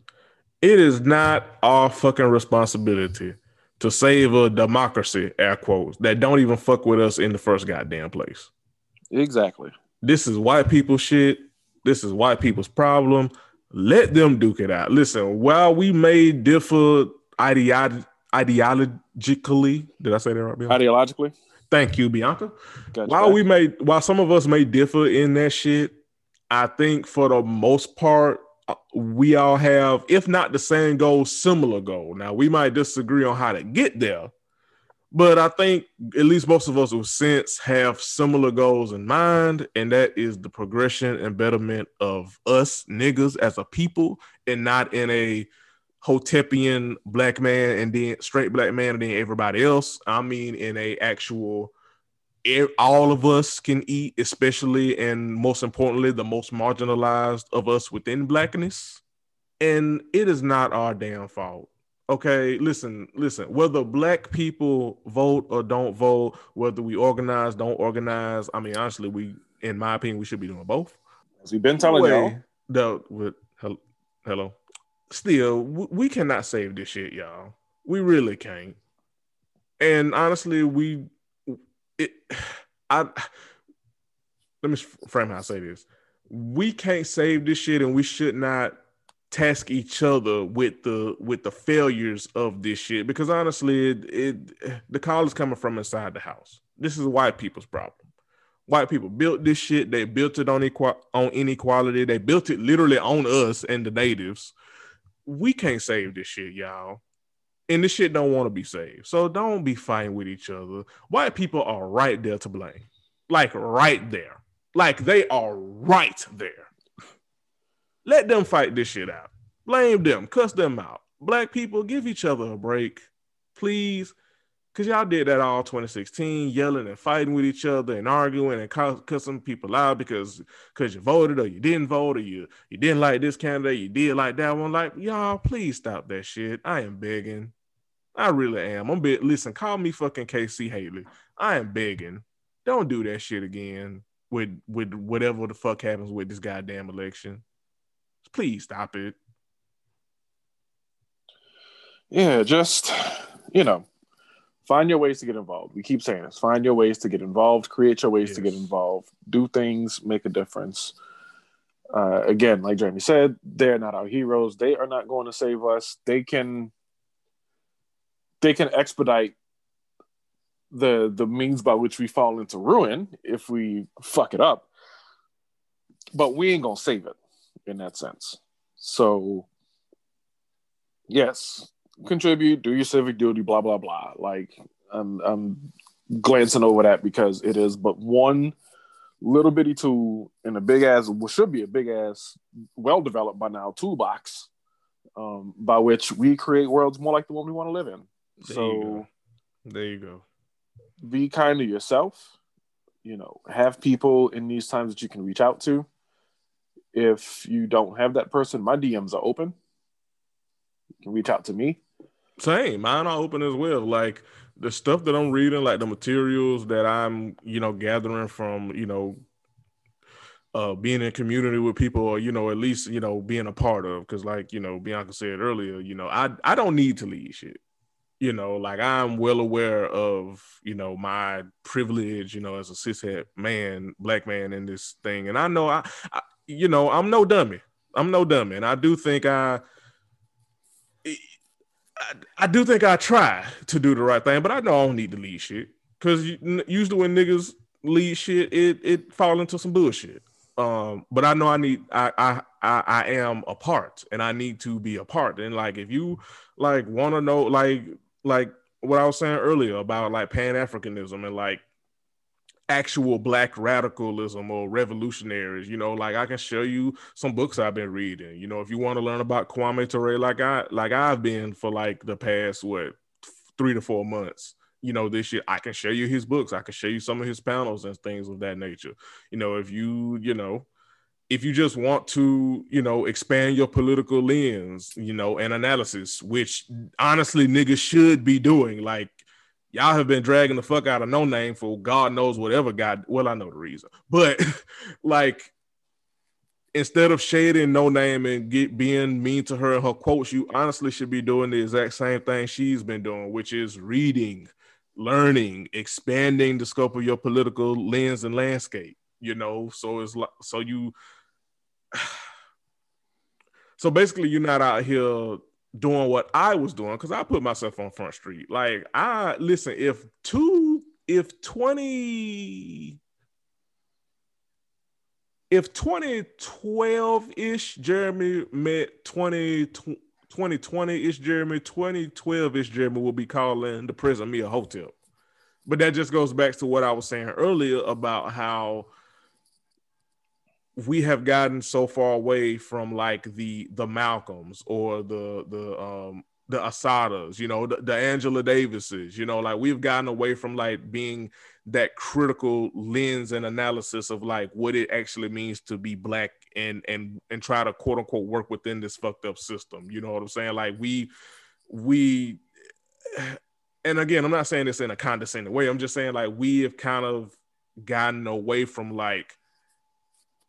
A: it is not our fucking responsibility to save a democracy, air quotes, that don't even fuck with us in the first goddamn place.
B: Exactly.
A: This is white people shit. This is white people's problem. Let them duke it out. Listen, while we may differ ideolo- ideologically, did I say that right?
B: Bianca? Ideologically.
A: Thank you, Bianca. Gotcha. While we may, while some of us may differ in that shit, I think for the most part, uh, we all have, if not the same goal, similar goal. Now we might disagree on how to get there, but I think at least most of us with sense have similar goals in mind, and that is the progression and betterment of us niggas as a people, and not in a Hotepian black man and then straight black man and then everybody else. I mean, in a actual all of us can eat, especially and most importantly, the most marginalized of us within blackness. And it is not our damn fault. Okay, listen, listen. Whether black people vote or don't vote, whether we organize, don't organize. I mean, honestly, we, in my opinion, we should be doing both.
B: As we've been telling y'all,
A: the with hello, hello. Still, we cannot save this shit, y'all. We really can't. And honestly, we it I let me frame how I say this. We can't save this shit and we should not task each other with the with the failures of this shit because honestly it, it the call is coming from inside the house. This is white people's problem. White people built this shit. They built it on equal on inequality. They built it literally on us and the natives. We can't save this shit, y'all and this shit don't want to be saved. So don't be fighting with each other. White people are right there to blame. Like right there. Like they are right there. Let them fight this shit out. Blame them, cuss them out. Black people, give each other a break, please. Cause y'all did that all 2016, yelling and fighting with each other and arguing and cussing people out because because you voted or you didn't vote or you you didn't like this candidate, you did like that one. Like y'all, please stop that shit. I am begging. I really am. I'm bit. Listen, call me fucking K-Ci Hailey. I am begging. Don't do that shit again with with whatever the fuck happens with this goddamn election. Please stop it.
B: Yeah, just you know, find your ways to get involved. We keep saying this. Find your ways to get involved. Create your ways yes. to get involved. Do things. Make a difference. Uh, again, like Jeremy said, they're not our heroes. They are not going to save us. They can they can expedite the the means by which we fall into ruin if we fuck it up. But we ain't gonna save it in that sense. So yes, contribute, do your civic duty, blah blah blah. Like I'm I'm glancing over that because it is but one little bitty tool in a big ass what should be a big ass well developed by now toolbox um, by which we create worlds more like the one we want to live in
A: there so you there you go.
B: Be kind to yourself. You know, have people in these times that you can reach out to. If you don't have that person, my DMs are open. You can reach out to me.
A: Same, mine are open as well. Like the stuff that I'm reading, like the materials that I'm, you know, gathering from, you know, uh, being in community with people, or you know, at least you know, being a part of. Because, like you know, Bianca said earlier, you know, I I don't need to lead shit you know, like I'm well aware of, you know, my privilege, you know, as a cishet man, black man in this thing. And I know I, I, you know, I'm no dummy. I'm no dummy. And I do think I, I, do think I try to do the right thing, but I know I don't need to lead shit. Cause usually when niggas lead shit, it, it fall into some bullshit. Um, but I know I need I, I I I am a part and I need to be a part. And like if you like want to know like like what I was saying earlier about like Pan Africanism and like actual black radicalism or revolutionaries. You know, like I can show you some books I've been reading. You know, if you want to learn about Kwame Ture, like I like I've been for like the past what three to four months. you know this shit i can show you his books i can show you some of his panels and things of that nature you know if you you know if you just want to you know expand your political lens you know and analysis which honestly niggas should be doing like y'all have been dragging the fuck out of Noname for god knows whatever god well i know the reason but like instead of shading Noname and get being mean to her and her quotes, you honestly should be doing the exact same thing she's been doing, which is reading, learning, expanding the scope of your political lens and landscape. You know, so it's like so you. So basically, you're not out here doing what I was doing because I put myself on Front Street. Like I listen, if two, if twenty if 2012 ish Jeremy met 20, 2020 ish Jeremy, 2012 ish Jeremy will be calling the prison me a hotep. But that just goes back to what I was saying earlier about how we have gotten so far away from like the the Malcolms or the the um the Assatas, you know, the, the Angela Davises, you know, like we've gotten away from like being that critical lens and analysis of like what it actually means to be black and and and try to quote unquote work within this fucked up system. You know what I'm saying? Like we we and again, I'm not saying this in a condescending way. I'm just saying like we have kind of gotten away from like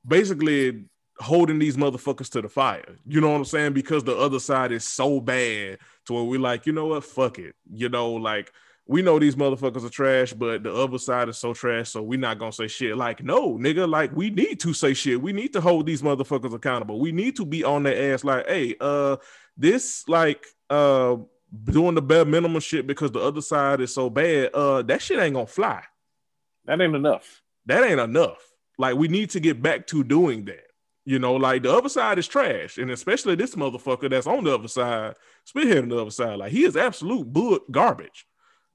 A: basically holding these motherfuckers to the fire. You know what I'm saying? Because the other side is so bad to where we like, you know what? Fuck it. You know, like we know these motherfuckers are trash, but the other side is so trash, so we're not gonna say shit. Like, no, nigga, like we need to say shit. We need to hold these motherfuckers accountable. We need to be on their ass, like, hey, uh, this like uh doing the bare minimum shit because the other side is so bad. Uh, that shit ain't gonna fly.
B: That ain't enough.
A: That ain't enough. Like, we need to get back to doing that. You know, like the other side is trash, and especially this motherfucker that's on the other side, spearheading the other side. Like he is absolute bull garbage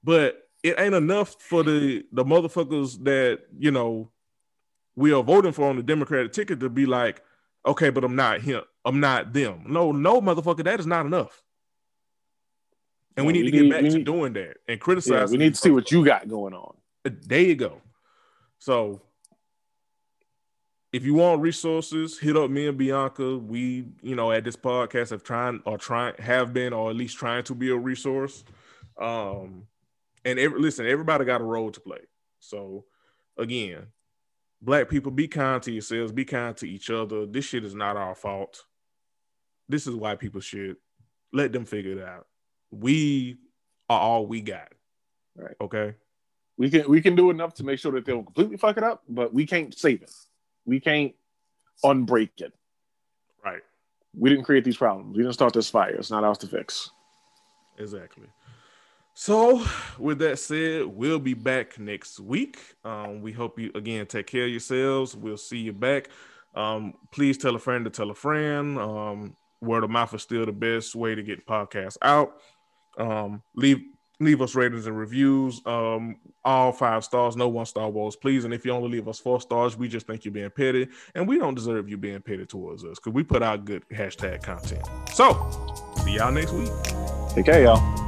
A: but it ain't enough for the the motherfuckers that you know we are voting for on the Democratic ticket to be like, okay, but I'm not him. I'm not them. No, no, motherfucker, that is not enough. And we need to get back to need, doing that and criticize. Yeah,
B: we need to see what you got going on.
A: Uh, there you go. So if you want resources, hit up me and Bianca. We, you know, at this podcast have trying or trying have been or at least trying to be a resource. Um, and every, listen, everybody got a role to play. So again, black people, be kind to yourselves, be kind to each other. This shit is not our fault. This is why people should Let them figure it out. We are all we got.
B: Right.
A: Okay.
B: We can we can do enough to make sure that they don't completely fuck it up, but we can't save it. We can't unbreak it.
A: Right.
B: We didn't create these problems. We didn't start this fire. It's not ours to fix.
A: Exactly. So, with that said, we'll be back next week. Um, we hope you again take care of yourselves. We'll see you back. Um, please tell a friend to tell a friend. Um, word of mouth is still the best way to get podcasts out. Um, leave leave us ratings and reviews. Um, all five stars, no one star walls, please. And if you only leave us four stars, we just think you're being petty, and we don't deserve you being petty towards us because we put out good hashtag content. So, see y'all next week.
B: Take care, y'all.